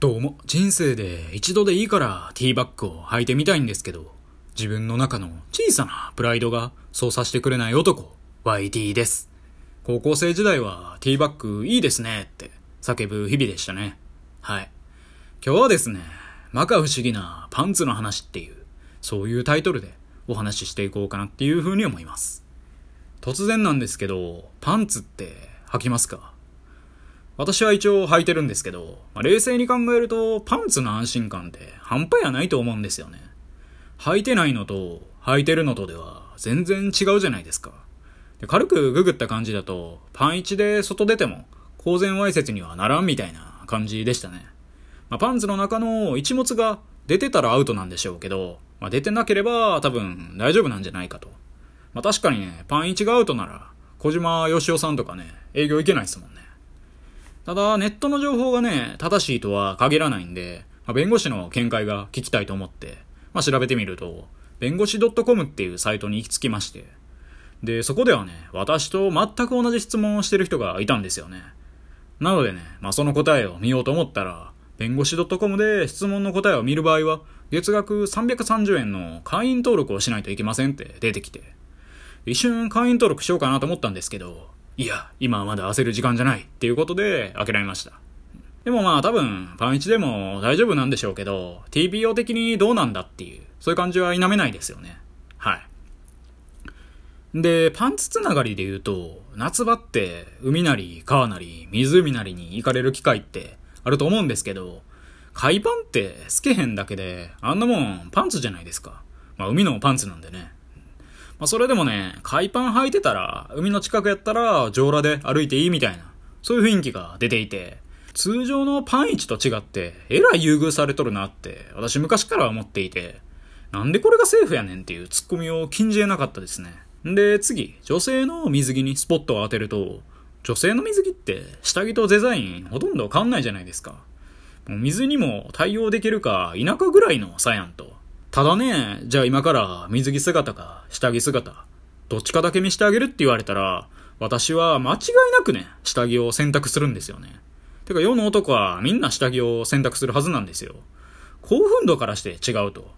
どうも、人生で一度でいいからティーバッグを履いてみたいんですけど、自分の中の小さなプライドがそうさせてくれない男、YT です。高校生時代はティーバッグいいですねって叫ぶ日々でしたね。はい。今日はですね、摩訶不思議なパンツの話っていう、そういうタイトルでお話ししていこうかなっていう風に思います。突然なんですけど、パンツって履きますか？私は一応履いてるんですけど、まあ、冷静に考えるとパンツの安心感って半端やないと思うんですよね。履いてないのと履いてるのとでは全然違うじゃないですか。で軽くググった感じだと、パン1で外出ても公然わいせつにはならんみたいな感じでしたね。まあ、パンツの中の一物が出てたらアウトなんでしょうけど、まあ、出てなければ多分大丈夫なんじゃないかと。まあ、確かにね、パン1がアウトなら小島よしおさんとかね、営業行けないですもんね。ただ、ネットの情報がね、正しいとは限らないんで、まあ、弁護士の見解が聞きたいと思って、まあ、調べてみると、弁護士 .com っていうサイトに行き着きまして、で、そこではね、私と全く同じ質問をしてる人がいたんですよね。なのでね、まあ、その答えを見ようと思ったら、弁護士 .com で質問の答えを見る場合は、月額330円の会員登録をしないといけませんって出てきて、一瞬会員登録しようかなと思ったんですけど、いや、今はまだ焦る時間じゃないっていうことで諦めました。でもまあ多分、パンイチでも大丈夫なんでしょうけど、TPO 的にどうなんだっていう、そういう感じは否めないですよね。はい。で、パンツつながりで言うと、夏場って海なり川なり湖なりに行かれる機会ってあると思うんですけど、海パンって透けへんだけで、あんなもんパンツじゃないですか。まあ海のパンツなんでね。まあ、それでもね、海パン履いてたら、海の近くやったら、上裸で歩いていいみたいな、そういう雰囲気が出ていて、通常のパン市と違って、えらい優遇されとるなって、私昔から思っていて、なんでこれがセーフやねんっていうツッコミを禁じ得なかったですね。で、次、女性の水着にスポットを当てると、女性の水着って下着とデザインほとんど変わんないじゃないですか。もう水にも対応できるか否かぐらいの差やんと。ただね、じゃあ今から水着姿か下着姿、どっちかだけ見してあげるって言われたら、私は間違いなくね、下着を選択するんですよね。てか世の男はみんな下着を選択するはずなんですよ。興奮度からして違うと。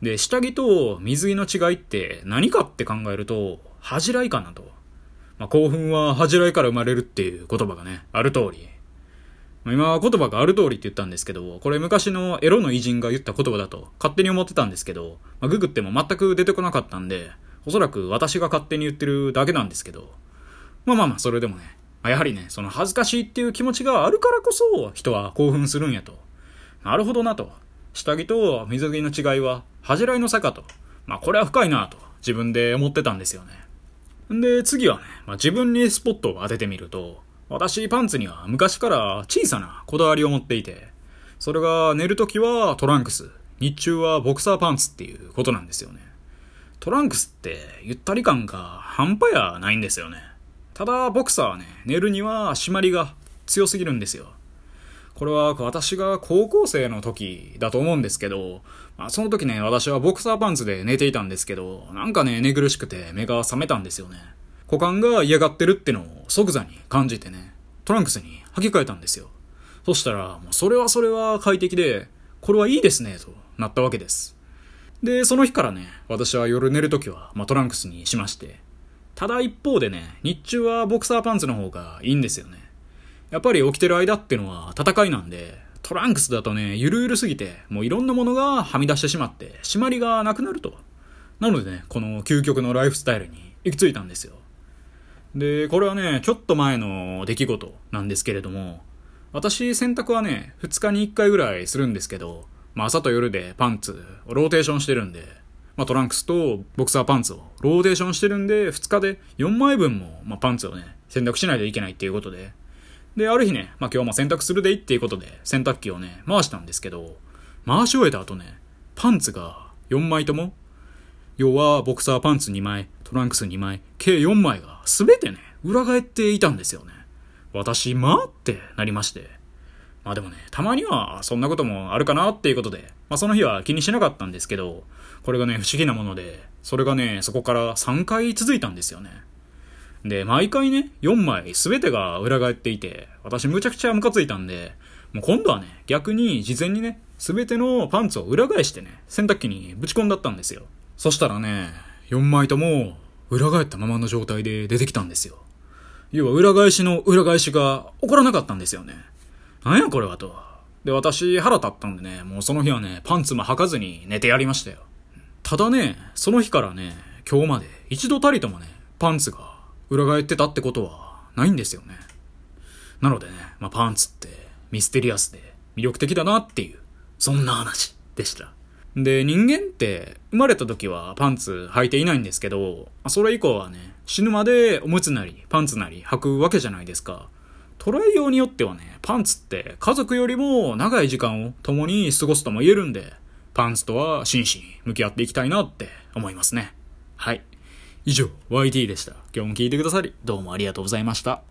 で、下着と水着の違いって何かって考えると、恥じらいかなと。まあ、興奮は恥じらいから生まれるっていう言葉がね、ある通り。今言葉がある通りって言ったんですけど、これ昔のエロの偉人が言った言葉だと勝手に思ってたんですけど、まあ、ググっても全く出てこなかったんで、おそらく私が勝手に言ってるだけなんですけど、まあまあまあ、それでもね、まあ、やはりね、その恥ずかしいっていう気持ちがあるからこそ人は興奮するんやと。なるほどなと。下着と水着の違いは恥じらいの差かと。まあこれは深いなと自分で思ってたんですよね。んで、次はね、まあ、自分にスポットを当ててみると、私パンツには昔から小さなこだわりを持っていて、それが寝るときはトランクス、日中はボクサーパンツっていうことなんですよね。トランクスってゆったり感が半端やないんですよね。ただボクサーはね、寝るには締まりが強すぎるんですよ。これは私が高校生の時だと思うんですけど、まあ、その時ね、私はボクサーパンツで寝ていたんですけど、なんかね、寝苦しくて目が覚めたんですよね。股間が嫌がってるってのを即座に感じてね、トランクスに履き替えたんですよ。そしたら、もうそれはそれは快適で、これはいいですね、となったわけです。で、その日からね、私は夜寝るときは、まあ、トランクスにしまして。ただ一方でね、日中はボクサーパンツの方がいいんですよね。やっぱり起きてる間ってのは戦いなんで、トランクスだとね、ゆるゆるすぎて、もういろんなものがはみ出してしまって、締まりがなくなると。なのでね、この究極のライフスタイルに行き着いたんですよ。で、これはね、ちょっと前の出来事なんですけれども、私洗濯はね、2日に1回ぐらいするんですけど、まあ朝と夜でパンツローテーションしてるんで、まあトランクスとボクサーパンツをローテーションしてるんで、2日で4枚分も、まあ、パンツをね、洗濯しないといけないっていうことで、で、ある日ね、まあ今日も洗濯するでいっていうことで、洗濯機をね、回したんですけど、回し終えた後ね、パンツが4枚とも、要はボクサーパンツ2枚、トランクス2枚、計4枚が全てね、裏返っていたんですよね。私、まあってなりまして。まあでもね、たまにはそんなこともあるかなっていうことで、まあその日は気にしなかったんですけど、これがね、不思議なもので、それがね、そこから3回続いたんですよね。で、毎回ね、4枚全てが裏返っていて、私むちゃくちゃムカついたんで、もう今度はね、逆に事前にね、すべてのパンツを裏返してね、洗濯機にぶち込んだったんですよ。そしたらね、4枚とも裏返ったままの状態で出てきたんですよ。要は裏返しの裏返しが起こらなかったんですよね。なんやこれはと。で、私腹立ったんでね、もうその日はね、パンツも履かずに寝てやりましたよ。ただね、その日からね、今日まで一度たりともね、パンツが裏返ってたってことはないんですよね。なのでね、まあ、パンツってミステリアスで魅力的だなっていう、そんな話でした。で、人間って生まれた時はパンツ履いていないんですけど、それ以降はね、死ぬまでおむつなりパンツなり履くわけじゃないですか。捉えようによってはね、パンツって家族よりも長い時間を共に過ごすとも言えるんで、パンツとは真摯に向き合っていきたいなって思いますね。はい。以上、YT でした。今日も聞いてくださり、どうもありがとうございました。